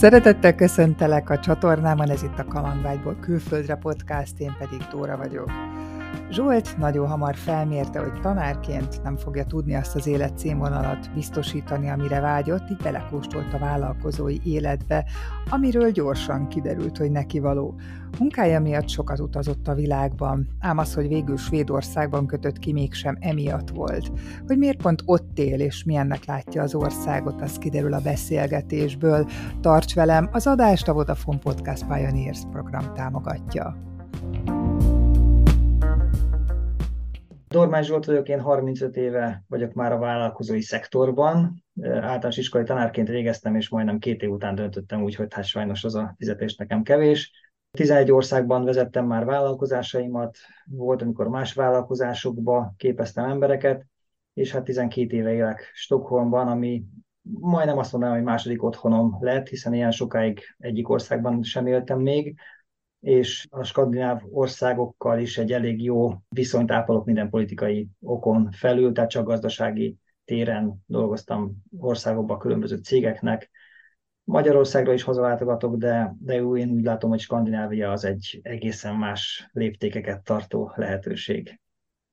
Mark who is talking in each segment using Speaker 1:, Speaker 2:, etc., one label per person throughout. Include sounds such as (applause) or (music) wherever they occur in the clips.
Speaker 1: Szeretettel köszöntelek a csatornámon, ez itt a Kalandvágyból külföldre podcast, én pedig Dóra vagyok. Zsolt nagyon hamar felmérte, hogy tanárként nem fogja tudni azt az életszínvonalat biztosítani, amire vágyott, így belekóstolt a vállalkozói életbe, amiről gyorsan kiderült, hogy neki való. Munkája miatt sokat utazott a világban, ám az, hogy végül Svédországban kötött ki, mégsem emiatt volt. Hogy miért pont ott él és milyennek látja az országot, az kiderül a beszélgetésből. Tarts velem, az adást a Vodafone Podcast Pioneers program támogatja.
Speaker 2: Dormán Zsolt vagyok, én 35 éve vagyok már a vállalkozói szektorban. Általános iskolai tanárként végeztem, és majdnem két év után döntöttem úgy, hogy hát sajnos az a fizetés nekem kevés. 11 országban vezettem már vállalkozásaimat, volt, amikor más vállalkozásokba képeztem embereket, és hát 12 éve élek Stockholmban, ami majdnem azt mondanám, hogy második otthonom lett, hiszen ilyen sokáig egyik országban sem éltem még, és a skandináv országokkal is egy elég jó viszonyt ápolok minden politikai okon felül, tehát csak gazdasági téren dolgoztam országokban különböző cégeknek. Magyarországra is hazalátogatok, de, de én úgy látom, hogy Skandinávia az egy egészen más léptékeket tartó lehetőség.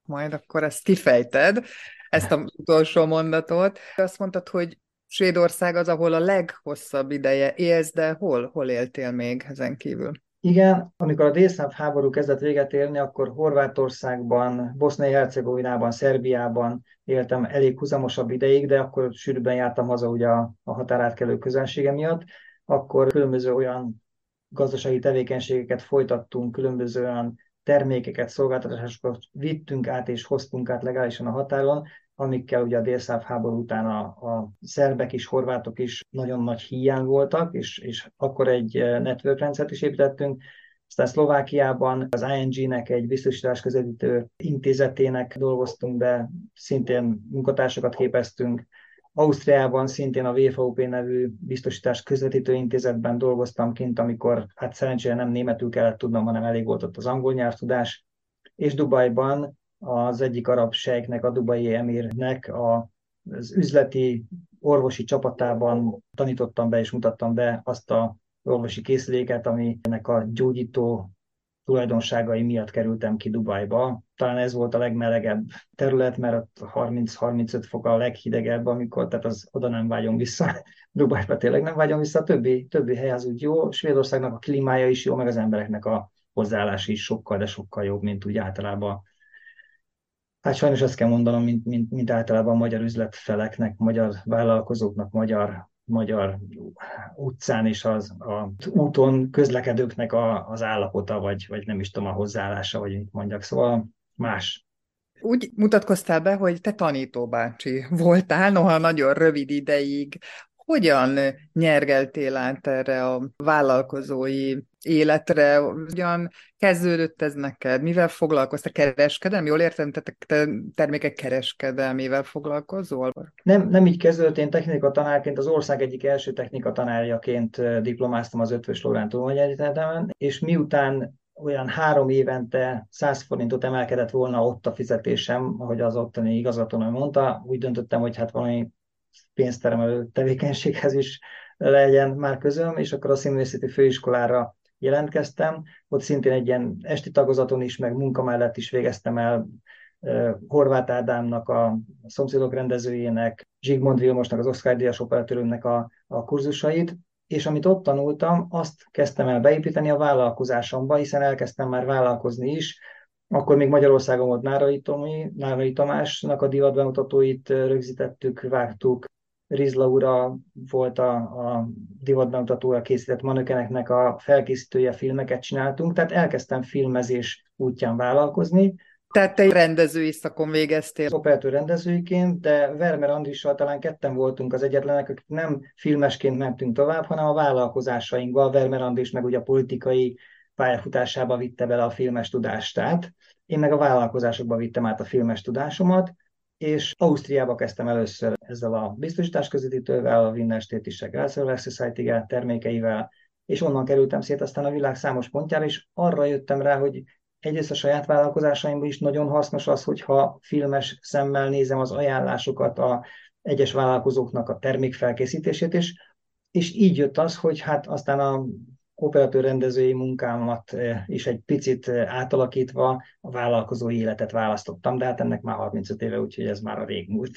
Speaker 1: Majd akkor ezt kifejted, ezt az utolsó mondatot. Azt mondtad, hogy Svédország az, ahol a leghosszabb ideje élsz, de hol, hol éltél még ezen kívül?
Speaker 2: Igen, amikor a délszláv háború kezdett véget érni, akkor Horvátországban, Bosznia-Hercegovinában, Szerbiában éltem elég huzamosabb ideig, de akkor sűrűbben jártam haza ugye a, a határátkelő közelsége miatt. Akkor különböző olyan gazdasági tevékenységeket folytattunk, különböző olyan termékeket, szolgáltatásokat vittünk át és hoztunk át legálisan a határon, amikkel ugye a délszáv háború után a, a szerbek is, horvátok is nagyon nagy hiány voltak, és, és akkor egy eh, network rendszert is építettünk, aztán Szlovákiában az ING-nek egy biztosítás közvetítő intézetének dolgoztunk be, szintén munkatársakat képeztünk. Ausztriában szintén a VFOP nevű biztosítás közvetítő intézetben dolgoztam kint, amikor hát szerencsére nem németül kellett tudnom, hanem elég volt ott az angol nyelvtudás. És Dubajban az egyik arab sejknek, a Dubai Emirnek a, az üzleti orvosi csapatában tanítottam be és mutattam be azt a orvosi készüléket, ami ennek a gyógyító tulajdonságai miatt kerültem ki Dubajba. Talán ez volt a legmelegebb terület, mert ott 30-35 fok a leghidegebb, amikor, tehát az oda nem vágyom vissza. (laughs) Dubajba tényleg nem vágyom vissza. Többi, többi hely az úgy jó. Svédországnak a klímája is jó, meg az embereknek a hozzáállás is sokkal, de sokkal jobb, mint úgy általában Hát sajnos azt kell mondanom, mint, mint, mint általában magyar üzletfeleknek, magyar vállalkozóknak, magyar, magyar utcán és az a úton közlekedőknek a, az állapota, vagy, vagy nem is tudom, a hozzáállása, vagy mit mondjak. Szóval más.
Speaker 1: Úgy mutatkoztál be, hogy te tanítóbácsi voltál, noha nagyon rövid ideig. Hogyan nyergeltél át erre a vállalkozói életre? Hogyan kezdődött ez neked? Mivel foglalkoztál? Kereskedem? Jól értem, te, te termékek kereskedelmével foglalkozol?
Speaker 2: Nem, nem így kezdődött. Én technika tanárként, az ország egyik első technika tanárjaként diplomáztam az Ötvös Lorán Tudományegyetemen, és miután olyan három évente 100 forintot emelkedett volna ott a fizetésem, ahogy az ottani igazgatónő mondta, úgy döntöttem, hogy hát valami pénztermelő tevékenységhez is legyen már közöm, és akkor a színművészeti főiskolára jelentkeztem. Ott szintén egy ilyen esti tagozaton is, meg munka mellett is végeztem el Horváth Ádámnak, a szomszédok rendezőjének, Zsigmond Vilmosnak, az Oscar Díjas operatőrünknek a, a kurzusait, és amit ott tanultam, azt kezdtem el beépíteni a vállalkozásomba, hiszen elkezdtem már vállalkozni is, akkor még Magyarországon volt Nárai, Tomi, Nárai Tamásnak a divatbemutatóit rögzítettük, vágtuk, Rizla ura volt a, a divatbemutatóra készített manökeneknek a felkészítője, filmeket csináltunk, tehát elkezdtem filmezés útján vállalkozni.
Speaker 1: Tehát te rendezői szakon végeztél?
Speaker 2: Operatőr rendezőiként, de Vermer Andrissal talán ketten voltunk az egyetlenek, akik nem filmesként mentünk tovább, hanem a vállalkozásainkba. Vermer Andris meg ugye a politikai pályafutásába vitte bele a filmes tudását. Én meg a vállalkozásokba vittem át a filmes tudásomat, és Ausztriába kezdtem először ezzel a biztosítás közvetítővel, a Wiener Städtische Grasswerk Society termékeivel, és onnan kerültem szét aztán a világ számos pontjára, és arra jöttem rá, hogy egyrészt a saját vállalkozásaimban is nagyon hasznos az, hogyha filmes szemmel nézem az ajánlásokat, a egyes vállalkozóknak a termékfelkészítését, és és így jött az, hogy hát aztán a operatőr rendezői munkámat is egy picit átalakítva a vállalkozói életet választottam, de hát ennek már 35 éve, úgyhogy ez már a régmúlt.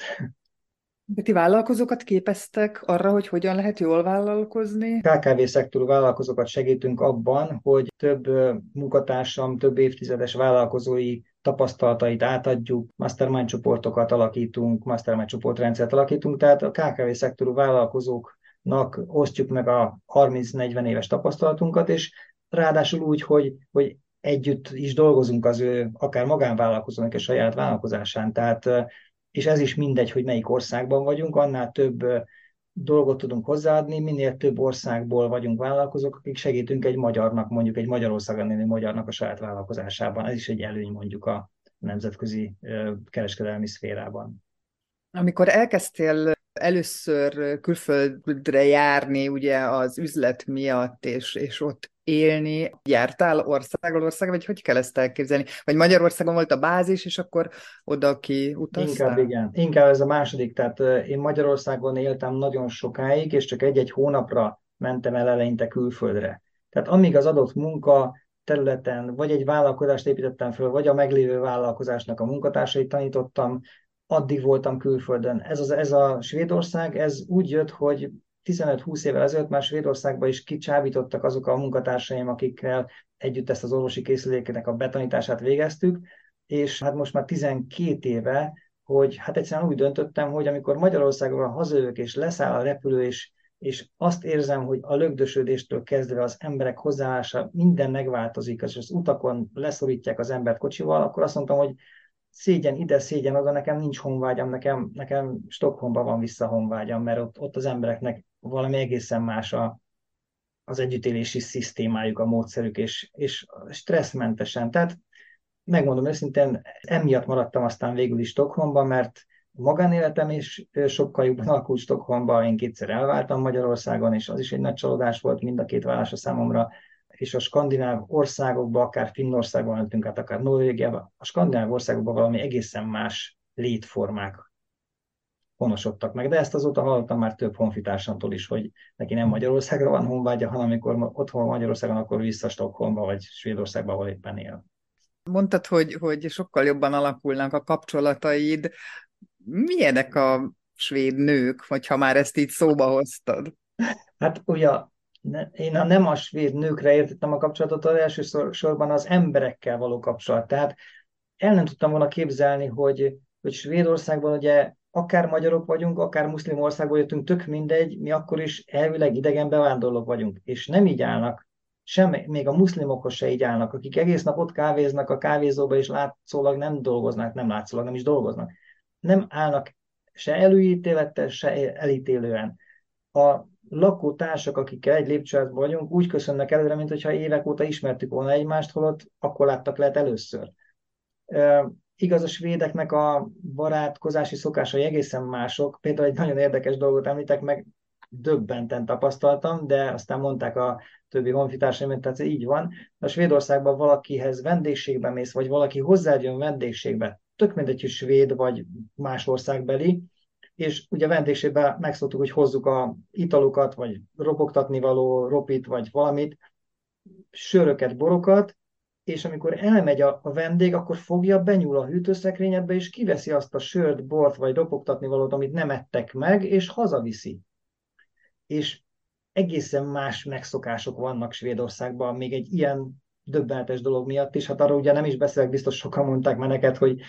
Speaker 1: De ti vállalkozókat képeztek arra, hogy hogyan lehet jól vállalkozni?
Speaker 2: KKV szektorú vállalkozókat segítünk abban, hogy több munkatársam, több évtizedes vállalkozói tapasztalatait átadjuk, mastermind csoportokat alakítunk, mastermind csoportrendszert alakítunk, tehát a KKV szektorú vállalkozóknak osztjuk meg a 30-40 éves tapasztalatunkat, és ráadásul úgy, hogy, hogy együtt is dolgozunk az ő akár magánvállalkozónak és saját vállalkozásán. Tehát és ez is mindegy, hogy melyik országban vagyunk, annál több dolgot tudunk hozzáadni, minél több országból vagyunk vállalkozók, akik segítünk egy magyarnak, mondjuk egy Magyarországon élő magyarnak a saját vállalkozásában. Ez is egy előny mondjuk a nemzetközi kereskedelmi szférában.
Speaker 1: Amikor elkezdtél először külföldre járni ugye az üzlet miatt, és, és ott élni, jártál országról ország, vagy hogy kell ezt elképzelni? Vagy Magyarországon volt a bázis, és akkor oda ki utaztál?
Speaker 2: Inkább igen. Inkább ez a második. Tehát én Magyarországon éltem nagyon sokáig, és csak egy-egy hónapra mentem el eleinte külföldre. Tehát amíg az adott munka területen, vagy egy vállalkozást építettem föl, vagy a meglévő vállalkozásnak a munkatársait tanítottam, addig voltam külföldön. Ez, az, ez a Svédország, ez úgy jött, hogy 15-20 évvel ezelőtt már Svédországba is kicsábítottak azok a munkatársaim, akikkel együtt ezt az orvosi készüléknek a betanítását végeztük, és hát most már 12 éve, hogy hát egyszerűen úgy döntöttem, hogy amikor Magyarországon hazajövök és leszáll a repülő, és, és azt érzem, hogy a lögdösödéstől kezdve az emberek hozzáállása minden megváltozik, és az utakon leszorítják az embert kocsival, akkor azt mondtam, hogy szégyen ide, szégyen oda, nekem nincs honvágyam, nekem, nekem Stockholmban van vissza honvágyam, mert ott, ott az embereknek valami egészen más a, az együttélési szisztémájuk, a módszerük, és, és stresszmentesen. Tehát megmondom őszintén, emiatt maradtam aztán végül is Stockholmban, mert magánéletem is sokkal jobban (laughs) alakult Stockholmban, én kétszer elváltam Magyarországon, és az is egy nagy csalódás volt mind a két vállása számomra, és a skandináv országokban, akár Finnországban mentünk át, akár Norvégiában, a skandináv országokban valami egészen más létformák honosodtak meg. De ezt azóta hallottam már több honfitársamtól is, hogy neki nem Magyarországra van honvágya, hanem amikor otthon Magyarországon, akkor vissza Stockholmba vagy Svédországba, ahol éppen él.
Speaker 1: Mondtad, hogy, hogy sokkal jobban alakulnak a kapcsolataid. Milyenek a svéd nők, hogyha már ezt így szóba hoztad?
Speaker 2: Hát ugye én a nem a nőkre értettem a kapcsolatot, az elsősorban az emberekkel való kapcsolat. Tehát el nem tudtam volna képzelni, hogy, hogy Svédországban ugye akár magyarok vagyunk, akár muszlim országból jöttünk, tök mindegy, mi akkor is elvileg idegen bevándorlók vagyunk, és nem így állnak, sem, még a muszlimokhoz se így állnak, akik egész nap ott kávéznak a kávézóba, és látszólag nem dolgoznak, nem látszólag nem is dolgoznak. Nem állnak se előítélettel, se elítélően. A lakótársak, akikkel egy lépcsőházban vagyunk, úgy köszönnek előre, mint hogyha évek óta ismertük volna egymást, holott akkor láttak lehet először. Igaz, a svédeknek a barátkozási szokásai egészen mások. Például egy nagyon érdekes dolgot említek meg, döbbenten tapasztaltam, de aztán mondták a többi honfitársaim, hogy tehát így van. A Svédországban valakihez vendégségbe mész, vagy valaki hozzájön vendégségbe, tök mindegy, hogy svéd vagy más országbeli, és ugye vendégségben megszoktuk, hogy hozzuk a italokat, vagy ropogtatni való ropit, vagy valamit, söröket, borokat, és amikor elmegy a, a vendég, akkor fogja, benyúl a hűtőszekrényedbe, és kiveszi azt a sört, bort, vagy ropogtatni valót, amit nem ettek meg, és hazaviszi. És egészen más megszokások vannak Svédországban, még egy ilyen döbbenetes dolog miatt is. Hát arra ugye nem is beszélek, biztos sokan mondták meneket, hogy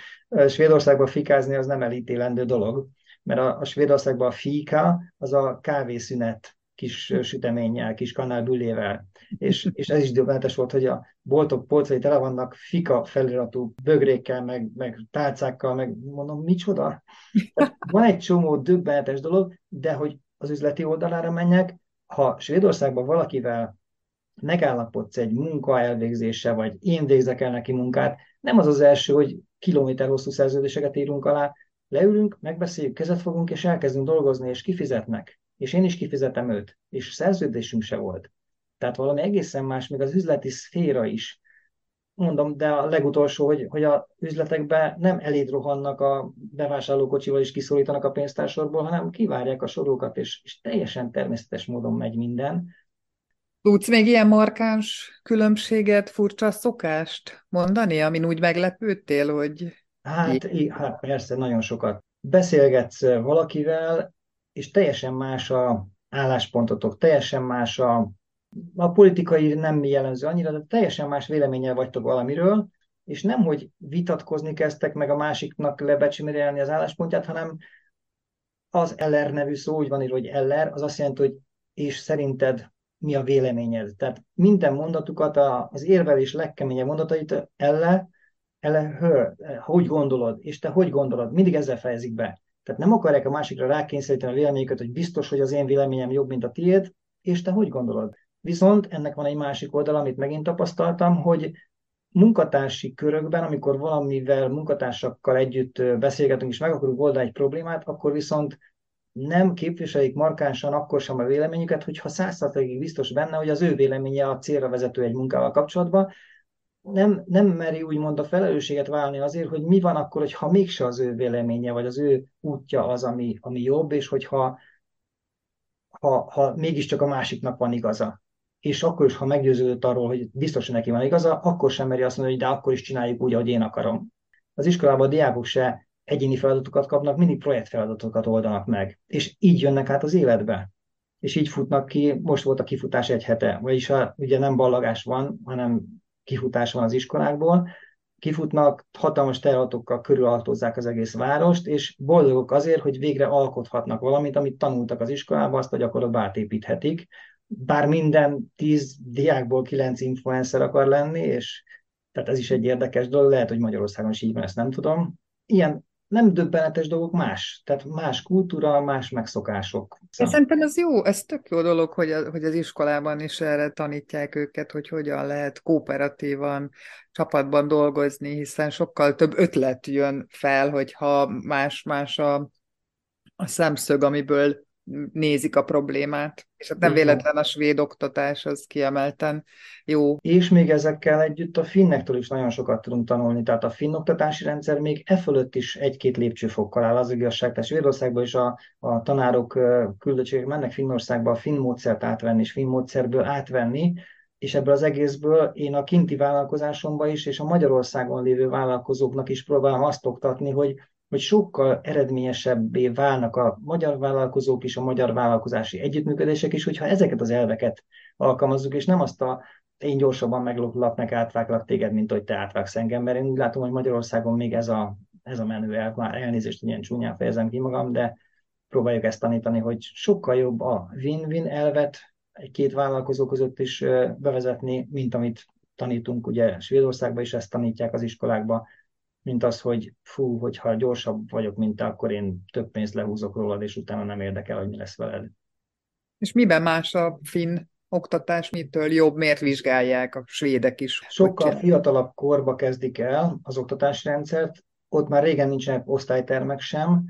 Speaker 2: Svédországban fikázni az nem elítélendő dolog, mert a, a Svédországban a fika az a kávészünet kis süteménnyel, kis kanálbülével. És, és ez is döbbenetes volt, hogy a boltok polcai tele vannak fika feliratú bögrékkel, meg, meg tálcákkal, meg mondom, micsoda? Tehát van egy csomó döbbenetes dolog, de hogy az üzleti oldalára menjek, ha Svédországban valakivel megállapodsz egy munka elvégzése, vagy én végzek el neki munkát, nem az az első, hogy kilométer hosszú szerződéseket írunk alá, leülünk, megbeszéljük, kezet fogunk, és elkezdünk dolgozni, és kifizetnek. És én is kifizetem őt. És szerződésünk se volt. Tehát valami egészen más, még az üzleti szféra is. mondom, de a legutolsó, hogy, hogy a üzletekbe nem eléd rohannak a bevásárlókocsival és kiszólítanak a pénztársorból, hanem kivárják a sorokat, és, és teljesen természetes módon megy minden.
Speaker 1: Tudsz még ilyen markáns különbséget, furcsa szokást mondani, amin úgy meglepődtél, hogy...
Speaker 2: Hát, hát persze, nagyon sokat. Beszélgetsz valakivel, és teljesen más a álláspontotok, teljesen más a a politikai nem jellemző annyira, de teljesen más véleménnyel vagytok valamiről, és nem, hogy vitatkozni kezdtek meg a másiknak lebecsmérelni az álláspontját, hanem az LR nevű szó, úgy van írva, hogy LR, az azt jelenti, hogy és szerinted mi a véleményed. Tehát minden mondatukat, az érvelés legkeményebb mondatait elle, elle, hör, hogy gondolod, és te hogy gondolod, mindig ezzel fejezik be. Tehát nem akarják a másikra rákényszeríteni a véleményüket, hogy biztos, hogy az én véleményem jobb, mint a tiéd, és te hogy gondolod. Viszont ennek van egy másik oldal, amit megint tapasztaltam, hogy munkatársi körökben, amikor valamivel munkatársakkal együtt beszélgetünk és meg akarunk oldani egy problémát, akkor viszont nem képviselik markánsan akkor sem a véleményüket, hogyha százszerzalékig biztos benne, hogy az ő véleménye a célra vezető egy munkával kapcsolatban, nem, nem meri úgymond a felelősséget válni azért, hogy mi van akkor, hogyha mégse az ő véleménye, vagy az ő útja az, ami, ami jobb, és hogyha ha, ha mégiscsak a másiknak van igaza és akkor is, ha meggyőződött arról, hogy biztos, hogy neki van igaza, akkor sem meri azt mondani, hogy de akkor is csináljuk úgy, ahogy én akarom. Az iskolában a diákok se egyéni feladatokat kapnak, mindig projektfeladatokat oldanak meg. És így jönnek át az életbe. És így futnak ki, most volt a kifutás egy hete, vagyis a, ugye nem ballagás van, hanem kifutás van az iskolákból, kifutnak, hatalmas teratokkal körülautózzák az egész várost, és boldogok azért, hogy végre alkothatnak valamit, amit tanultak az iskolában, azt a gyakorlatba átépíthetik, bár minden tíz diákból kilenc influencer akar lenni, és tehát ez is egy érdekes dolog, lehet, hogy Magyarországon is így van, ezt nem tudom. Ilyen nem döbbenetes dolgok más, tehát más kultúra, más megszokások.
Speaker 1: Én szerintem ez jó, ez tök jó dolog, hogy, a, hogy az iskolában is erre tanítják őket, hogy hogyan lehet kooperatívan, csapatban dolgozni, hiszen sokkal több ötlet jön fel, hogyha más-más a, a szemszög, amiből nézik a problémát. És hát nem véletlen a svéd oktatás, az kiemelten jó.
Speaker 2: És még ezekkel együtt a finnektől is nagyon sokat tudunk tanulni. Tehát a finn oktatási rendszer még e fölött is egy-két lépcsőfokkal áll az igazság. Tehát Svédországban is a, a tanárok küldöttségek mennek Finnországba a finn módszert átvenni, és finn módszerből átvenni, és ebből az egészből én a kinti vállalkozásomban is, és a Magyarországon lévő vállalkozóknak is próbálom azt oktatni, hogy hogy sokkal eredményesebbé válnak a magyar vállalkozók is, a magyar vállalkozási együttműködések is, hogyha ezeket az elveket alkalmazzuk, és nem azt a én gyorsabban megloplak, meg átváglak téged, mint hogy te átvágsz engem, mert én úgy látom, hogy Magyarországon még ez a, ez a menő elv, már elnézést, hogy ilyen csúnyán fejezem ki magam, de próbáljuk ezt tanítani, hogy sokkal jobb a win-win elvet egy-két vállalkozó között is bevezetni, mint amit tanítunk, ugye Svédországban is ezt tanítják az iskolákban, mint az, hogy fú, hogyha gyorsabb vagyok, mint te, akkor én több pénzt lehúzok rólad, és utána nem érdekel, hogy mi lesz veled.
Speaker 1: És miben más a finn oktatás, mitől jobb, miért vizsgálják a svédek is?
Speaker 2: Sokkal fiatalabb korba kezdik el az oktatási rendszert, ott már régen nincsenek osztálytermek sem,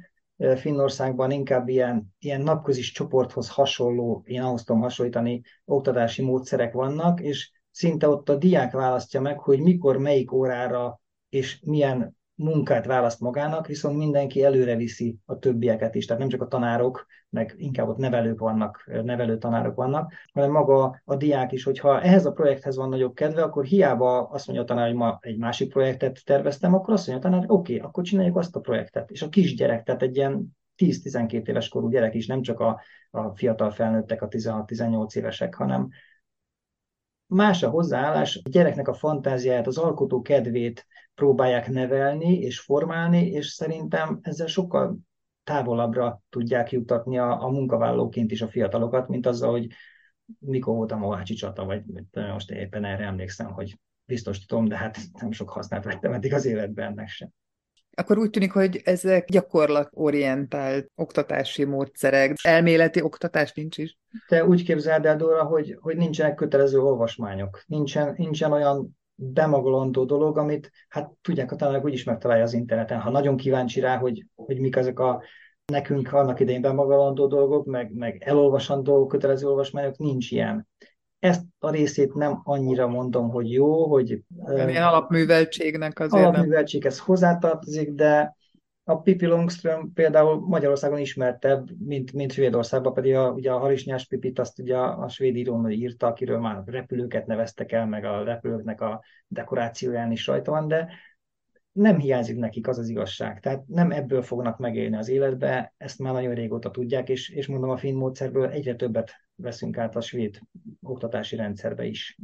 Speaker 2: Finnországban inkább ilyen, ilyen napközis csoporthoz hasonló, én ahhoz tudom hasonlítani, oktatási módszerek vannak, és szinte ott a diák választja meg, hogy mikor, melyik órára és milyen munkát választ magának, viszont mindenki előre viszi a többieket is. Tehát nem csak a tanárok, meg inkább ott nevelők vannak, nevelő tanárok vannak, hanem maga a diák is, hogyha ehhez a projekthez van nagyobb kedve, akkor hiába azt mondja a tanár, hogy ma egy másik projektet terveztem, akkor azt mondja a tanár, oké, okay, akkor csináljuk azt a projektet. És a kisgyerek, tehát egy ilyen 10-12 éves korú gyerek is, nem csak a, a fiatal felnőttek, a 16-18 évesek, hanem más a hozzáállás, a gyereknek a fantáziáját, az alkotó kedvét próbálják nevelni és formálni, és szerintem ezzel sokkal távolabbra tudják jutatni a, a munkavállalóként is a fiatalokat, mint azzal, hogy mikor volt a Mohácsi csata, vagy most éppen erre emlékszem, hogy biztos tudom, de hát nem sok hasznát vettem eddig az életben ennek sem.
Speaker 1: Akkor úgy tűnik, hogy ezek gyakorlatorientált oktatási módszerek, elméleti oktatás nincs is?
Speaker 2: Te úgy képzeld el, Dóra, hogy, hogy nincsenek kötelező olvasmányok. Nincsen, nincsen olyan bemagolandó dolog, amit hát tudják a tanárok úgyis megtalálja az interneten. Ha nagyon kíváncsi rá, hogy, hogy mik ezek a nekünk annak idején bemagolandó dolgok, meg, meg elolvasandó kötelező olvasmányok, nincs ilyen. Ezt a részét nem annyira mondom, hogy jó, hogy...
Speaker 1: Ilyen alapműveltségnek azért
Speaker 2: alapműveltség, ez hozzátartozik, de a Pippi Longström például Magyarországon ismertebb, mint, mint Svédországban, pedig a, ugye a Harisnyás Pipit azt ugye a, a svéd írónő írta, akiről már repülőket neveztek el, meg a repülőknek a dekorációján is rajta van, de nem hiányzik nekik az az igazság. Tehát nem ebből fognak megélni az életbe, ezt már nagyon régóta tudják, és, és mondom, a finn módszerből egyre többet veszünk át a svéd oktatási rendszerbe is.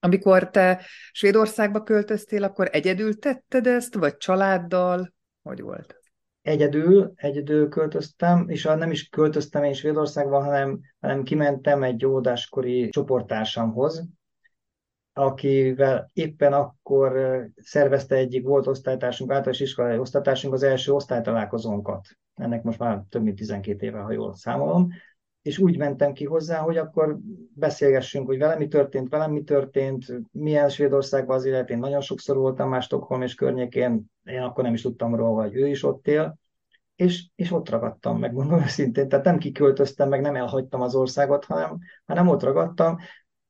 Speaker 1: Amikor te Svédországba költöztél, akkor egyedül tetted ezt, vagy családdal? Hogy volt?
Speaker 2: Egyedül, egyedül költöztem, és nem is költöztem én Svédországba, hanem, hanem kimentem egy óvodáskori csoporttársamhoz, akivel éppen akkor szervezte egyik volt osztálytársunk, általános iskolai osztálytársunk az első osztálytalálkozónkat. Ennek most már több mint 12 éve, ha jól számolom. És úgy mentem ki hozzá, hogy akkor beszélgessünk, hogy velem mi történt, velem mi történt, milyen Svédországban az élet. Én nagyon sokszor voltam már Stockholm és környékén, én akkor nem is tudtam róla, hogy ő is ott él. És, és ott ragadtam, megmondom (laughs) őszintén. Tehát nem kiköltöztem, meg nem elhagytam az országot, hanem, hanem ott ragadtam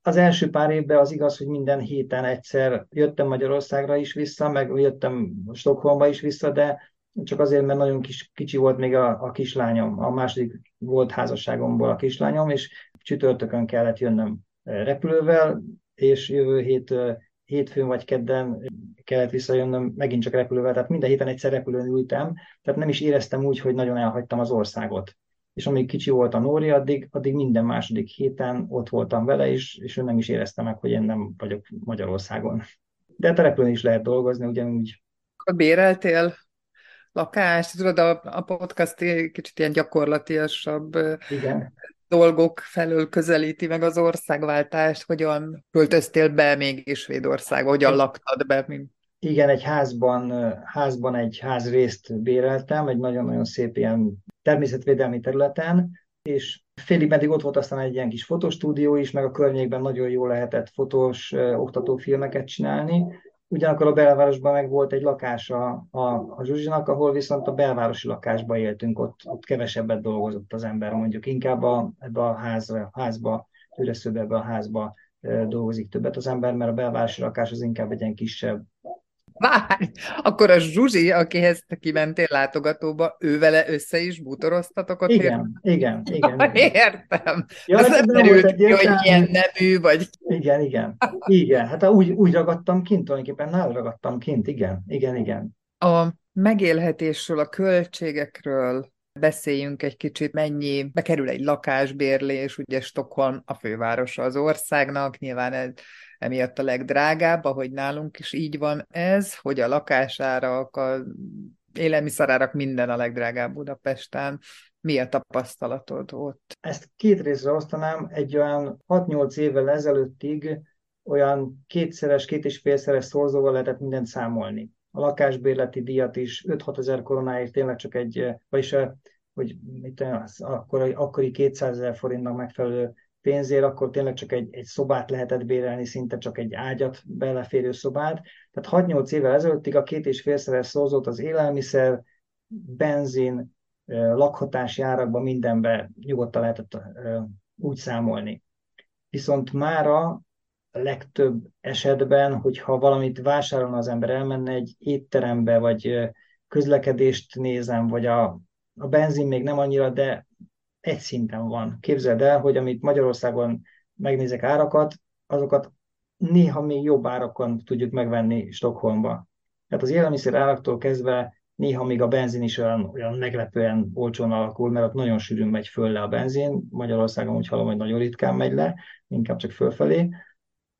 Speaker 2: az első pár évben az igaz, hogy minden héten egyszer jöttem Magyarországra is vissza, meg jöttem Stockholmba is vissza, de csak azért, mert nagyon kis, kicsi volt még a, a kislányom, a második volt házasságomból a kislányom, és csütörtökön kellett jönnöm eh, repülővel, és jövő hét eh, hétfőn vagy kedden kellett visszajönnöm megint csak repülővel, tehát minden héten egyszer repülőn ültem, tehát nem is éreztem úgy, hogy nagyon elhagytam az országot és amíg kicsi volt a Nóri, addig, addig minden második héten ott voltam vele, és, és ő nem is érezte meg, hogy én nem vagyok Magyarországon. De települni is lehet dolgozni, ugyanúgy.
Speaker 1: Béreltél lakást? Tudod, a, a podcast kicsit ilyen gyakorlatiasabb
Speaker 2: Igen.
Speaker 1: dolgok felől közelíti meg az országváltást, hogyan költöztél be mégis Svédországba, hogyan laktad be? Mint...
Speaker 2: Igen, egy házban, házban egy házrészt béreltem, egy nagyon-nagyon szép ilyen természetvédelmi területen, és félig meddig ott volt aztán egy ilyen kis fotostúdió is, meg a környékben nagyon jól lehetett fotós oktatófilmeket csinálni. Ugyanakkor a belvárosban meg volt egy lakása a, a Zsuzsinak, ahol viszont a belvárosi lakásba éltünk, ott, ott kevesebbet dolgozott az ember, mondjuk inkább a, ebbe a házba, házba üres ebbe a házba dolgozik többet az ember, mert a belvárosi lakás az inkább egy ilyen kisebb
Speaker 1: Várj, akkor a Zsuzsi, akihez te kimentél látogatóba, ő vele össze is bútoroztatok
Speaker 2: ott? Igen, igen, (laughs) igen, igen.
Speaker 1: Értem. Ja, Ez nem derült ki, hogy milyen nemű vagy.
Speaker 2: Igen, igen. Igen, hát úgy, úgy ragadtam kint, tulajdonképpen nála ragadtam kint, igen, igen, igen.
Speaker 1: A megélhetésről, a költségekről beszéljünk egy kicsit, mennyi bekerül egy lakásbérlés, ugye Stockholm a fővárosa az országnak, nyilván ez emiatt a legdrágább, ahogy nálunk is így van ez, hogy a lakásárak, a élelmiszerárak minden a legdrágább Budapesten. Mi a tapasztalatod ott?
Speaker 2: Ezt két részre osztanám. Egy olyan 6-8 évvel ezelőttig olyan kétszeres, két és félszeres szorzóval lehetett mindent számolni. A lakásbérleti díjat is 5-6 ezer koronáért tényleg csak egy, vagyis hogy mit az akkori, akkori 200 ezer forintnak megfelelő pénzért, akkor tényleg csak egy, egy szobát lehetett bérelni, szinte csak egy ágyat, beleférő szobát. Tehát 6-8 évvel ezelőttig a két és félszeres szózott az élelmiszer, benzin, lakhatási árakban mindenbe nyugodtan lehetett úgy számolni. Viszont mára legtöbb esetben, hogyha valamit vásárolna az ember, elmenne egy étterembe, vagy közlekedést nézem, vagy a, a benzin még nem annyira, de egy szinten van. Képzeld el, hogy amit Magyarországon megnézek árakat, azokat néha még jobb árakon tudjuk megvenni Stockholmba. Tehát az élelmiszer áraktól kezdve néha még a benzin is olyan, olyan meglepően olcsón alakul, mert ott nagyon sűrűn megy föl le a benzin. Magyarországon úgy hallom, hogy nagyon ritkán megy le, inkább csak fölfelé.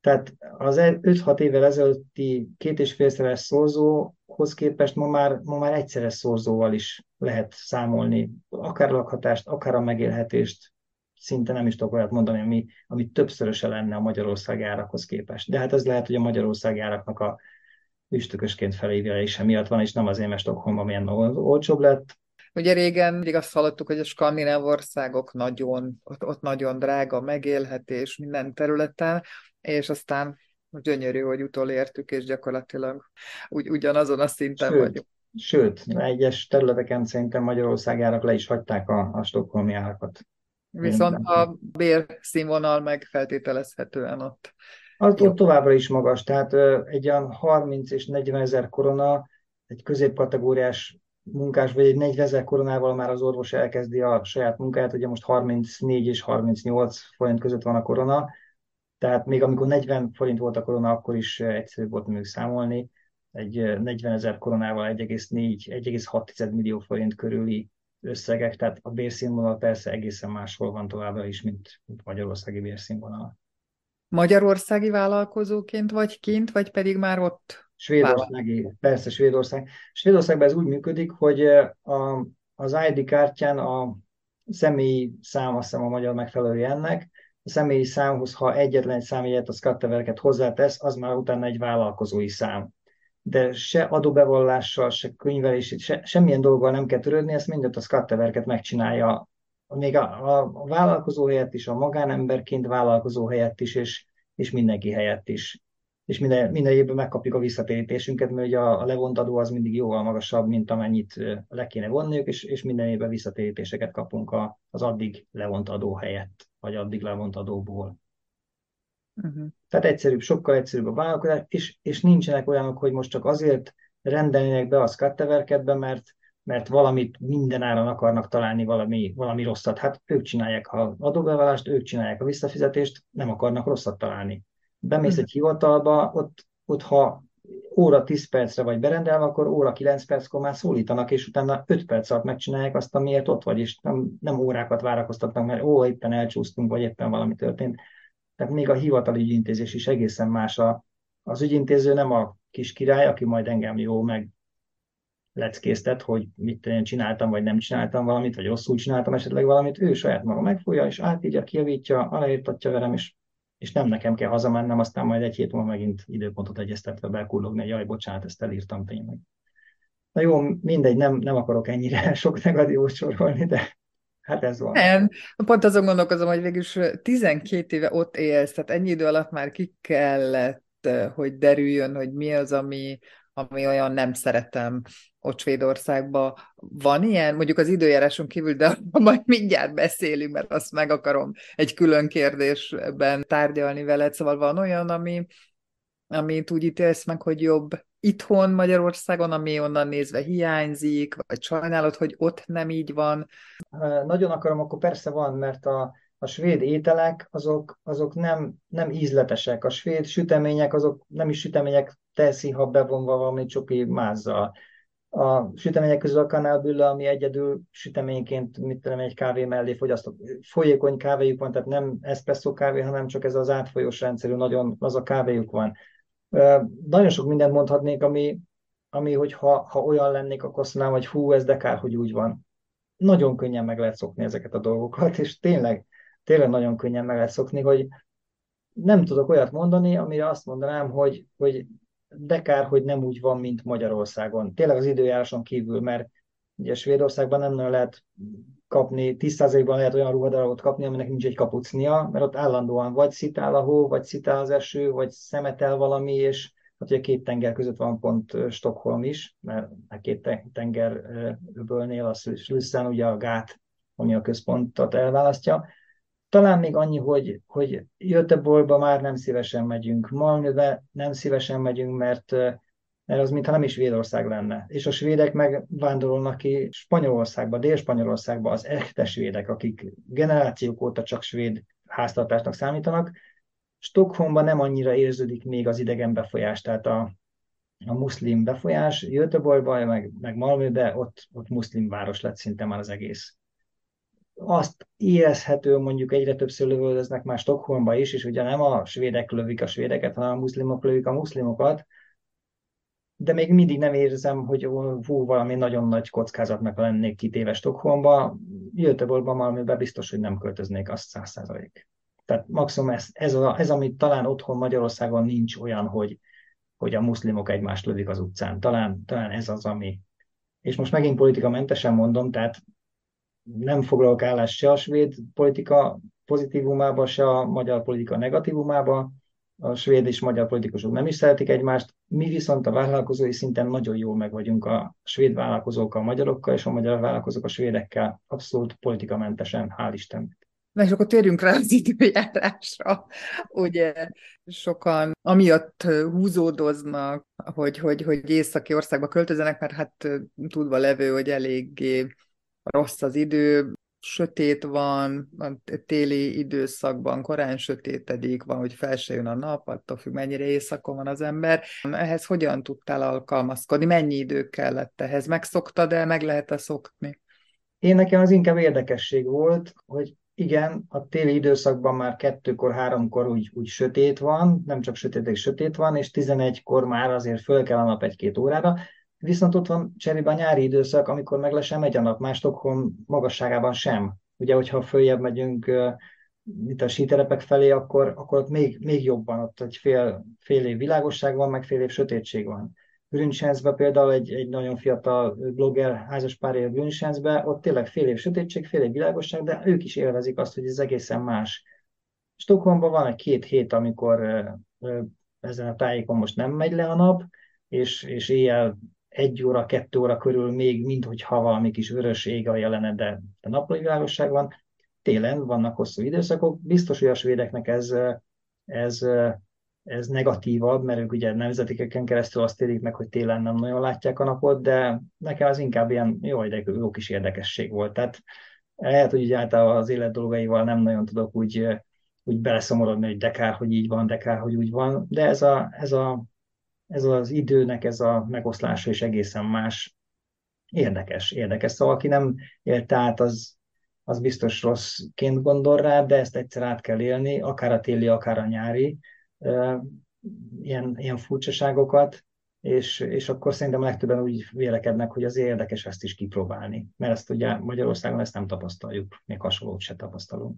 Speaker 2: Tehát az 5-6 évvel ezelőtti két és félszeres szorzóhoz képest ma már, ma már egyszeres szorzóval is lehet számolni, akár lakhatást, akár a megélhetést, szinte nem is tudok olyat mondani, ami, ami többszöröse lenne a Magyarország árakhoz képest. De hát ez lehet, hogy a Magyarország áraknak a üstökösként felévelése miatt van, és nem azért, mert Stockholmban milyen olcsóbb lett.
Speaker 1: Ugye régen mindig azt hallottuk, hogy a skandináv országok nagyon, ott, ott nagyon drága megélhetés minden területen, és aztán gyönyörű, hogy utolértük, és gyakorlatilag ugy, ugyanazon a szinten
Speaker 2: sőt,
Speaker 1: vagyunk.
Speaker 2: Sőt, egyes területeken szerintem Magyarország árak le is hagyták a, a stokholmi árakat.
Speaker 1: Viszont a bérszínvonal meg feltételezhetően ott.
Speaker 2: Az ott továbbra is magas, tehát egy olyan 30 és 40 ezer korona, egy középkategóriás munkás, vagy egy 40 ezer koronával már az orvos elkezdi a saját munkáját, ugye most 34 és 38 forint között van a korona, tehát még amikor 40 forint volt a korona, akkor is egyszerűbb volt még számolni. Egy 40 ezer koronával 1,4-1,6 millió forint körüli összegek, tehát a bérszínvonal persze egészen máshol van továbbra is, mint, Magyarországi bérszínvonal.
Speaker 1: Magyarországi vállalkozóként vagy kint, vagy pedig már ott?
Speaker 2: Svédországi, persze Svédország. Svédországban ez úgy működik, hogy a, az ID kártyán a személyi szám, azt hiszem a magyar megfelelője ennek, a személyi számhoz, ha egyetlen egy számjegyet, a skatteverket hozzátesz, az már utána egy vállalkozói szám. De se adóbevallással, se könyvelési, se, semmilyen dolggal nem kell törődni, ezt mindent a skatteverket megcsinálja még a, a, vállalkozó helyett is, a magánemberként vállalkozó helyett is, és, és mindenki helyett is. És minden, minden évben megkapjuk a visszatérítésünket, mert ugye a, a levont adó az mindig jóval magasabb, mint amennyit le kéne vonniuk, és, és minden évben visszatérítéseket kapunk a, az addig levont adó helyett, vagy addig levont adóból. Uh-huh. Tehát egyszerűbb, sokkal egyszerűbb a vállalkozás, és, és nincsenek olyanok, hogy most csak azért rendelnének be a skatteverkedbe, mert mert valamit minden áron akarnak találni valami, valami rosszat. Hát ők csinálják a adóbevallást, ők csinálják a visszafizetést, nem akarnak rosszat találni. Bemész hmm. egy hivatalba, ott, ott ha óra 10 percre vagy berendelve, akkor óra 9 perckor már szólítanak, és utána 5 perc alatt megcsinálják azt, amiért ott vagy, és nem, nem órákat várakoztatnak, mert ó, éppen elcsúsztunk, vagy éppen valami történt. Tehát még a hivatali ügyintézés is egészen más. A, az ügyintéző nem a kis király, aki majd engem jó, meg leckésztet, hogy mit én csináltam, vagy nem csináltam valamit, vagy rosszul csináltam esetleg valamit, ő saját maga megfogja, és átígya, kijavítja, aláírtatja velem, és, és nem nekem kell hazamennem, aztán majd egy hét múlva megint időpontot egyeztetve bekullogni, hogy jaj, bocsánat, ezt elírtam tényleg. Na jó, mindegy, nem, nem akarok ennyire (laughs) sok negatívot sorolni, de hát ez van.
Speaker 1: Nem, pont azon gondolkozom, hogy végülis 12 éve ott élsz, tehát ennyi idő alatt már ki kellett, hogy derüljön, hogy mi az, ami, ami olyan nem szeretem ott Svédországban. Van ilyen, mondjuk az időjáráson kívül, de (laughs) majd mindjárt beszélünk, mert azt meg akarom egy külön kérdésben tárgyalni veled. Szóval van olyan, ami, amit úgy ítélsz meg, hogy jobb itthon Magyarországon, ami onnan nézve hiányzik, vagy sajnálod, hogy ott nem így van?
Speaker 2: Nagyon akarom, akkor persze van, mert a, a svéd ételek azok, azok nem, nem ízletesek. A svéd sütemények azok nem is sütemények teszi, ha bevonva valami csoki mázzal. A sütemények közül a kanálbülle, ami egyedül süteményként, mit tudom, egy kávé mellé fogyasztok. Folyékony kávéjuk van, tehát nem espresszó kávé, hanem csak ez az átfolyós rendszerű, nagyon az a kávéjuk van. Nagyon sok mindent mondhatnék, ami, ami hogy ha, ha olyan lennék, akkor azt mondanám, hogy hú, ez de kár, hogy úgy van. Nagyon könnyen meg lehet szokni ezeket a dolgokat, és tényleg, tényleg nagyon könnyen meg lehet szokni, hogy nem tudok olyat mondani, amire azt mondanám, hogy, hogy de kár, hogy nem úgy van, mint Magyarországon. Tényleg az időjáráson kívül, mert ugye Svédországban nem nagyon lehet kapni, 10%-ban lehet olyan ruhadarabot kapni, aminek nincs egy kapucnia, mert ott állandóan vagy szitál a hó, vagy szitál az eső, vagy szemetel valami, és hát ugye két tenger között van pont Stockholm is, mert a két tenger öbölnél a Slüssen ugye a gát, ami a központot elválasztja, talán még annyi, hogy, hogy Göteborgba már nem szívesen megyünk, Malmöbe nem szívesen megyünk, mert, mert az mintha nem is Svédország lenne. És a svédek meg vándorolnak ki Spanyolországba, Dél-Spanyolországba, az echte svédek, akik generációk óta csak svéd háztartásnak számítanak. Stockholmban nem annyira érződik még az idegen befolyás, tehát a, a muszlim befolyás. Göteborgban, meg, meg Malmöbe, ott, ott muszlim város lett szinte már az egész azt érezhető, mondjuk egyre többször lövöldöznek már Stockholmba is, és ugye nem a svédek lövik a svédeket, hanem a muszlimok lövik a muszlimokat, de még mindig nem érzem, hogy hú, valami nagyon nagy kockázatnak lennék kitéve Stockholmba. Göteborgban valamiben biztos, hogy nem költöznék, azt száz százalék. Tehát maximum ez, ez, a, ez, amit talán otthon Magyarországon nincs olyan, hogy, hogy a muszlimok egymást lövik az utcán. Talán, talán ez az, ami... És most megint politikamentesen mondom, tehát nem foglalok állást se a svéd politika pozitívumába, se a magyar politika negatívumába. A svéd és magyar politikusok nem is szeretik egymást. Mi viszont a vállalkozói szinten nagyon jól meg vagyunk a svéd vállalkozókkal, a magyarokkal, és a magyar vállalkozók a svédekkel abszolút politikamentesen, hál' Isten.
Speaker 1: Na és akkor térjünk rá az időjárásra. Ugye sokan amiatt húzódoznak, hogy, hogy, hogy északi országba költözenek, mert hát tudva levő, hogy eléggé rossz az idő, sötét van, a téli időszakban korán sötétedik, van, hogy fel se jön a nap, attól függ, mennyire éjszakon van az ember. Ehhez hogyan tudtál alkalmazkodni? Mennyi idő kellett ehhez? Megszoktad el, meg lehet-e szokni?
Speaker 2: Én nekem az inkább érdekesség volt, hogy igen, a téli időszakban már kettőkor, háromkor úgy, úgy sötét van, nem csak sötét, sötét van, és 11-kor már azért föl kell a nap egy-két órára, viszont ott van cserébe a nyári időszak, amikor meg le sem megy a nap, más Stockholm magasságában sem. Ugye, hogyha följebb megyünk itt a síterepek felé, akkor, akkor ott még, még jobban, ott egy fél, fél év világosság van, meg fél év sötétség van. Grünschenzbe például egy, egy nagyon fiatal blogger házas pár év Grünschenzbe, ott tényleg fél év sötétség, fél év világosság, de ők is élvezik azt, hogy ez egészen más. Stockholmban van egy két hét, amikor ezen a tájékon most nem megy le a nap, és, és éjjel egy óra, kettő óra körül még, minthogyha valami kis vörös ég a jelenet, de, de nappali van. Télen vannak hosszú időszakok. Biztos, hogy a svédeknek ez, ez ez negatívabb, mert ők ugye nemzetikeken keresztül azt érik meg, hogy télen nem nagyon látják a napot, de nekem az inkább ilyen jó, de jó kis érdekesség volt. Tehát lehet, hogy általában az élet dolgaival nem nagyon tudok úgy, úgy beleszomorodni, hogy de kár, hogy így van, de kár, hogy úgy van, de ez, a, ez, a, ez az időnek ez a megoszlása is egészen más. Érdekes, érdekes. Szóval aki nem élt át, az, az biztos rosszként gondol rá, de ezt egyszer át kell élni, akár a téli, akár a nyári ilyen, ilyen furcsaságokat, és, és akkor szerintem legtöbben úgy vélekednek, hogy az érdekes ezt is kipróbálni, mert ezt ugye Magyarországon ezt nem tapasztaljuk, még hasonlót se tapasztalunk.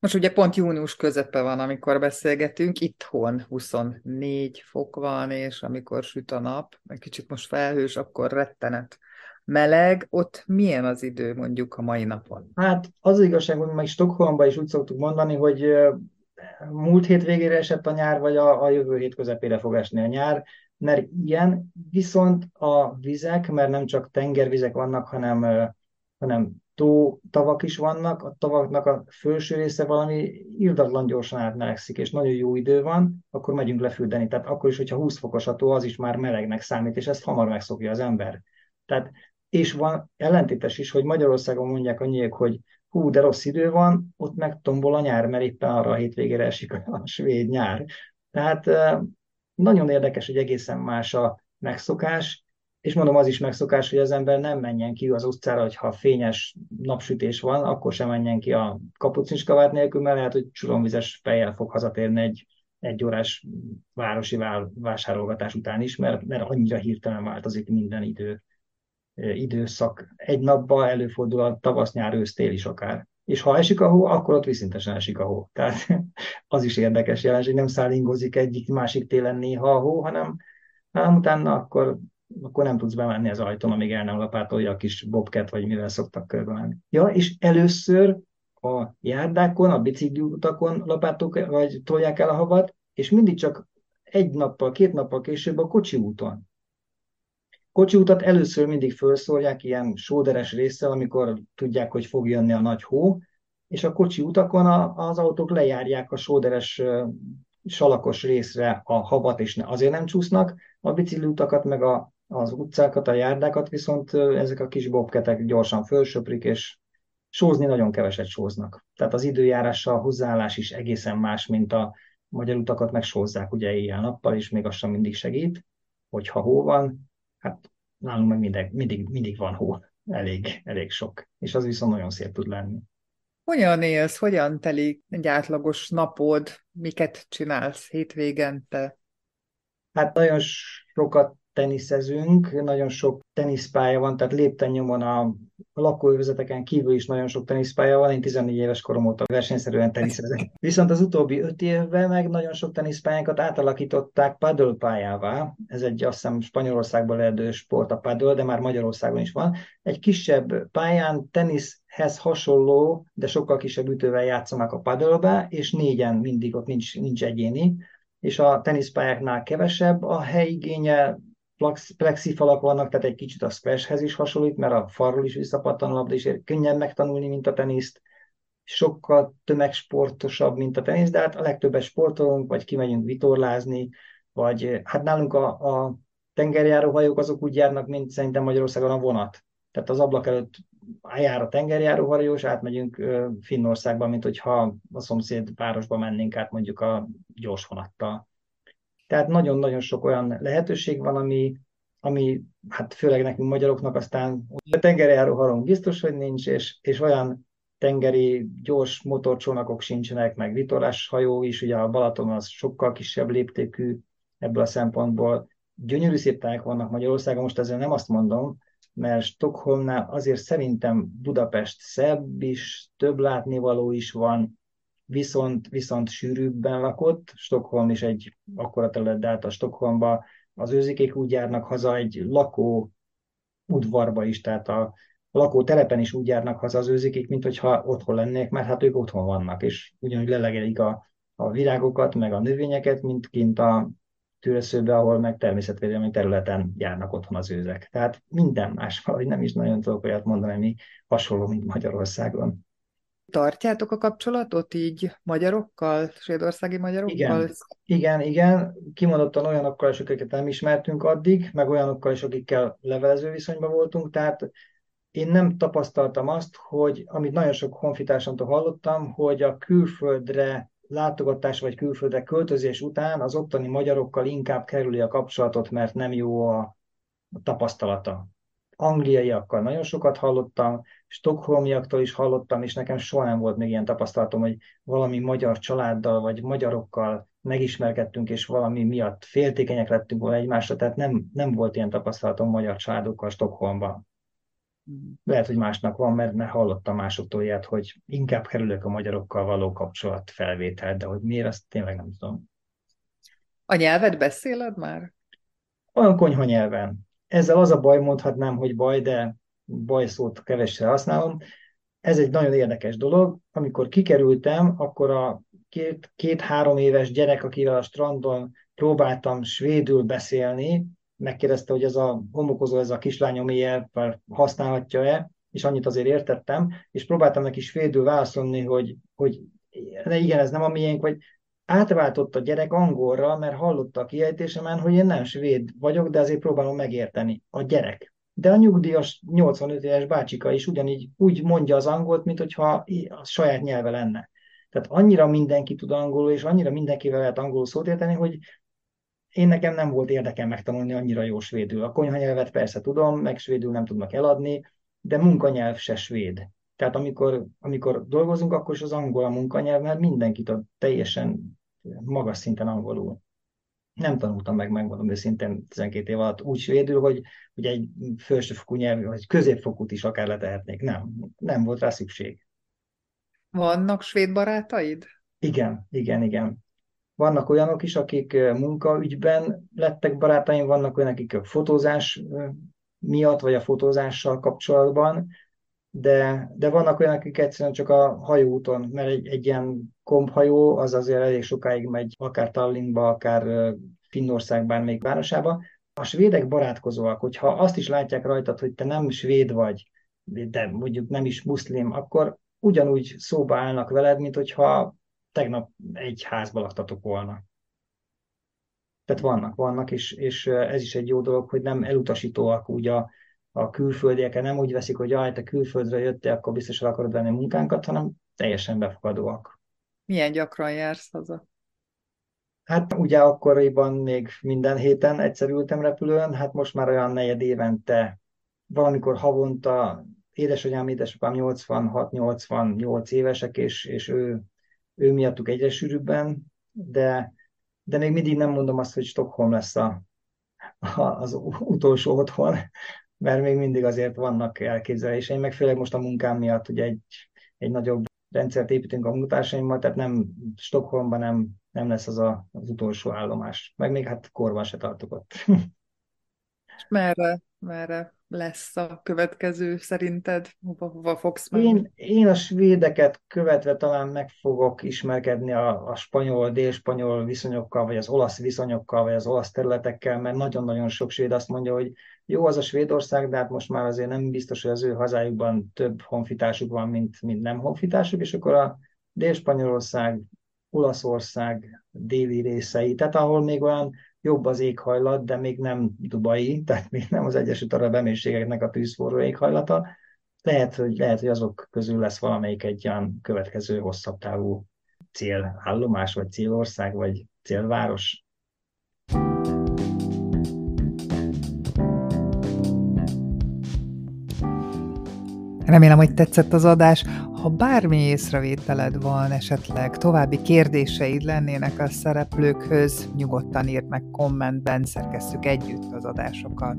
Speaker 1: Most ugye pont június közepe van, amikor beszélgetünk, itthon 24 fok van, és amikor süt a nap, egy kicsit most felhős, akkor rettenet meleg, ott milyen az idő mondjuk a mai napon?
Speaker 2: Hát az igazság, hogy meg Stockholmban is úgy szoktuk mondani, hogy múlt hét végére esett a nyár, vagy a, a jövő hét közepére fog esni a nyár, mert ilyen, viszont a vizek, mert nem csak tengervizek vannak, hanem, hanem tó, tavak is vannak, a tavaknak a felső része valami irdatlan gyorsan átmelegszik, és nagyon jó idő van, akkor megyünk lefürdeni. Tehát akkor is, hogyha 20 fokos a tó, az is már melegnek számít, és ezt hamar megszokja az ember. Tehát, és van ellentétes is, hogy Magyarországon mondják annyiak, hogy hú, de rossz idő van, ott meg tombol a nyár, mert éppen arra a hétvégére esik a (laughs) svéd nyár. Tehát nagyon érdekes, hogy egészen más a megszokás, és mondom, az is megszokás, hogy az ember nem menjen ki az utcára, hogyha fényes napsütés van, akkor sem menjen ki a kapucinskavát nélkül, mert lehet, hogy csuromvizes fejjel fog hazatérni egy, egy órás városi vásárolgatás után is, mert, mert annyira hirtelen változik minden idő időszak. Egy napban előfordul a tavasz, nyár, ősz, tél is akár. És ha esik a hó, akkor ott viszintesen esik a hó. (laughs) Tehát az is érdekes jelenség, nem szállingozik egyik másik télen néha a hó, hanem, hanem utána akkor, akkor nem tudsz bemenni az ajtón, amíg el nem lapátolja a kis bobket, vagy mivel szoktak körbemenni. Ja, és először a járdákon, a bicikliutakon lapátok, vagy tolják el a havat, és mindig csak egy nappal, két nappal később a kocsi úton. Kocsi utat először mindig felszórják ilyen sóderes résszel, amikor tudják, hogy fog jönni a nagy hó, és a kocsi utakon a, az autók lejárják a sóderes salakos részre a havat, és azért nem csúsznak, a bicikliutakat, meg a, az utcákat, a járdákat, viszont ezek a kis bobketek gyorsan fölsöprik, és sózni nagyon keveset sóznak. Tehát az időjárással hozzáállás is egészen más, mint a magyar utakat megsózzák ugye éjjel-nappal, és még az sem mindig segít, hogyha hó van, hát nálunk meg mindig, mindig, mindig van hó, elég, elég sok, és az viszont nagyon szép tud lenni.
Speaker 1: Hogyan élsz, hogyan telik egy átlagos napod, miket csinálsz hétvégente?
Speaker 2: Hát nagyon sokat teniszezünk, nagyon sok teniszpálya van, tehát lépten nyomon a lakóövezeteken kívül is nagyon sok teniszpálya van, én 14 éves korom óta versenyszerűen teniszezek. Viszont az utóbbi öt évben meg nagyon sok teniszpályákat átalakították paddle Ez egy azt hiszem Spanyolországból lehető sport a paddle, de már Magyarországon is van. Egy kisebb pályán teniszhez hasonló, de sokkal kisebb ütővel játszanak a paddle és négyen mindig ott nincs, nincs egyéni. És a teniszpályáknál kevesebb. A helyigénye, plexifalak vannak, tehát egy kicsit a squashhez is hasonlít, mert a farról is visszapattan a labda, és könnyen megtanulni, mint a teniszt. sokkal tömegsportosabb, mint a tenisz, de hát a legtöbbet sportolunk, vagy kimegyünk vitorlázni, vagy hát nálunk a, a tengerjáró hajók azok úgy járnak, mint szerintem Magyarországon a vonat. Tehát az ablak előtt jár a tengerjáró hajó, és átmegyünk Finnországba, mint hogyha a szomszéd városba mennénk át mondjuk a gyors vonattal. Tehát nagyon-nagyon sok olyan lehetőség van, ami, ami hát főleg nekünk magyaroknak aztán a tengerjáró halunk biztos, hogy nincs, és, és olyan tengeri gyors motorcsónakok sincsenek, meg vitorlás hajó is, ugye a Balaton az sokkal kisebb léptékű ebből a szempontból. Gyönyörű szép vannak Magyarországon, most ezzel nem azt mondom, mert Stockholmnál azért szerintem Budapest szebb is, több látnivaló is van, viszont, viszont sűrűbben lakott. Stockholm is egy akkora terület, de hát a Stockholmba az őzikék úgy járnak haza egy lakó udvarba is, tehát a, lakó telepen is úgy járnak haza az őzikék, mint hogyha otthon lennék, mert hát ők otthon vannak, és ugyanúgy lelegelik a, a virágokat, meg a növényeket, mint kint a tűreszőbe, ahol meg természetvédelmi területen járnak otthon az őzek. Tehát minden más, valahogy nem is nagyon tudok olyat mondani, ami hasonló, mint Magyarországon.
Speaker 1: Tartjátok a kapcsolatot így magyarokkal, svédországi magyarokkal?
Speaker 2: Igen, igen, igen. kimondottan olyanokkal is, akiket nem ismertünk addig, meg olyanokkal is, akikkel levelező viszonyban voltunk, tehát én nem tapasztaltam azt, hogy, amit nagyon sok honfitársamtól hallottam, hogy a külföldre látogatás vagy külföldre költözés után az ottani magyarokkal inkább kerüli a kapcsolatot, mert nem jó a, a tapasztalata. Angliaiakkal nagyon sokat hallottam, stokholmiaktól is hallottam, és nekem soha nem volt még ilyen tapasztalatom, hogy valami magyar családdal vagy magyarokkal megismerkedtünk, és valami miatt féltékenyek lettünk volna egymásra, tehát nem, nem volt ilyen tapasztalatom magyar családokkal Stockholmban. Lehet, hogy másnak van, mert, mert hallottam másoktól ilyet, hogy inkább kerülök a magyarokkal való kapcsolat felvétel, de hogy miért, azt tényleg nem tudom.
Speaker 1: A nyelvet beszéled már?
Speaker 2: Olyan konyha nyelven. Ezzel az a baj, mondhatnám, hogy baj, de baj szót kevesre használom. Ez egy nagyon érdekes dolog. Amikor kikerültem, akkor a két, két-három éves gyerek, akivel a strandon próbáltam svédül beszélni, megkérdezte, hogy ez a homokozó, ez a kislányom éjjel használhatja-e, és annyit azért értettem, és próbáltam neki svédül válaszolni, hogy, hogy de igen, ez nem a miénk, vagy átváltott a gyerek angolra, mert hallotta a kiejtésemen, hogy én nem svéd vagyok, de azért próbálom megérteni. A gyerek. De a nyugdíjas 85 éves bácsika is ugyanígy úgy mondja az angolt, mint hogyha a saját nyelve lenne. Tehát annyira mindenki tud angolul, és annyira mindenkivel lehet angolul szót érteni, hogy én nekem nem volt érdekem megtanulni annyira jó svédül. A konyhanyelvet persze tudom, meg svédül nem tudnak eladni, de munkanyelv se svéd. Tehát amikor, amikor dolgozunk, akkor is az angol a munkanyelv, mert mindenki tud teljesen magas szinten angolul. Nem tanultam meg, megmondom őszintén 12 év alatt úgy svédül, hogy, hogy egy felsőfokú nyelv, vagy középfokút is akár letehetnék. Nem, nem volt rá szükség.
Speaker 1: Vannak svéd barátaid?
Speaker 2: Igen, igen, igen. Vannak olyanok is, akik munkaügyben lettek barátaim, vannak olyanok, akik a fotózás miatt, vagy a fotózással kapcsolatban, de, de vannak olyanok, akik egyszerűen csak a hajóúton, mert egy, egy ilyen komphajó az azért elég sokáig megy, akár Tallinnba, akár Finnország bármelyik városába. A svédek barátkozóak, hogyha azt is látják rajtad, hogy te nem svéd vagy, de mondjuk nem is muszlim, akkor ugyanúgy szóba állnak veled, mint hogyha tegnap egy házba laktatok volna. Tehát vannak, vannak, és, és ez is egy jó dolog, hogy nem elutasítóak úgy a, a külföldiek, nem úgy veszik, hogy jaj, te külföldre jöttél, akkor biztos el akarod venni munkánkat, hanem teljesen befogadóak.
Speaker 1: Milyen gyakran jársz haza?
Speaker 2: Hát ugye akkoriban még minden héten egyszer ültem repülőn, hát most már olyan negyed évente, valamikor havonta, édesanyám, édesapám 86-88 évesek, és, és ő ő miattuk egyre sűrűbben, de, de még mindig nem mondom azt, hogy Stockholm lesz a, a, az utolsó otthon, mert még mindig azért vannak elképzeléseim, meg főleg most a munkám miatt, ugye egy, egy nagyobb rendszert építünk a munkatársaimmal, tehát nem Stockholmban nem, nem lesz az a, az utolsó állomás. Meg még hát korban se tartok ott.
Speaker 1: És merre merre lesz a következő szerinted? Hova, hova fogsz
Speaker 2: menni? Én, én a svédeket követve talán meg fogok ismerkedni a, a spanyol, dél-spanyol viszonyokkal, vagy az olasz viszonyokkal, vagy az olasz területekkel, mert nagyon-nagyon sok svéd azt mondja, hogy jó az a Svédország, de hát most már azért nem biztos, hogy az ő hazájukban több honfitársuk van, mint, mint nem honfitársuk, és akkor a Dél-Spanyolország, Olaszország déli részei, tehát ahol még olyan jobb az éghajlat, de még nem Dubai, tehát még nem az Egyesült Arab Emírségeknek a tűzforró éghajlata. Lehet, hogy, lehet, hogy azok közül lesz valamelyik egy olyan következő hosszabb távú célállomás, vagy célország, vagy célváros.
Speaker 1: Remélem, hogy tetszett az adás. Ha bármi észrevételed van, esetleg további kérdéseid lennének a szereplőkhöz, nyugodtan írd meg kommentben, szerkesszük együtt az adásokat.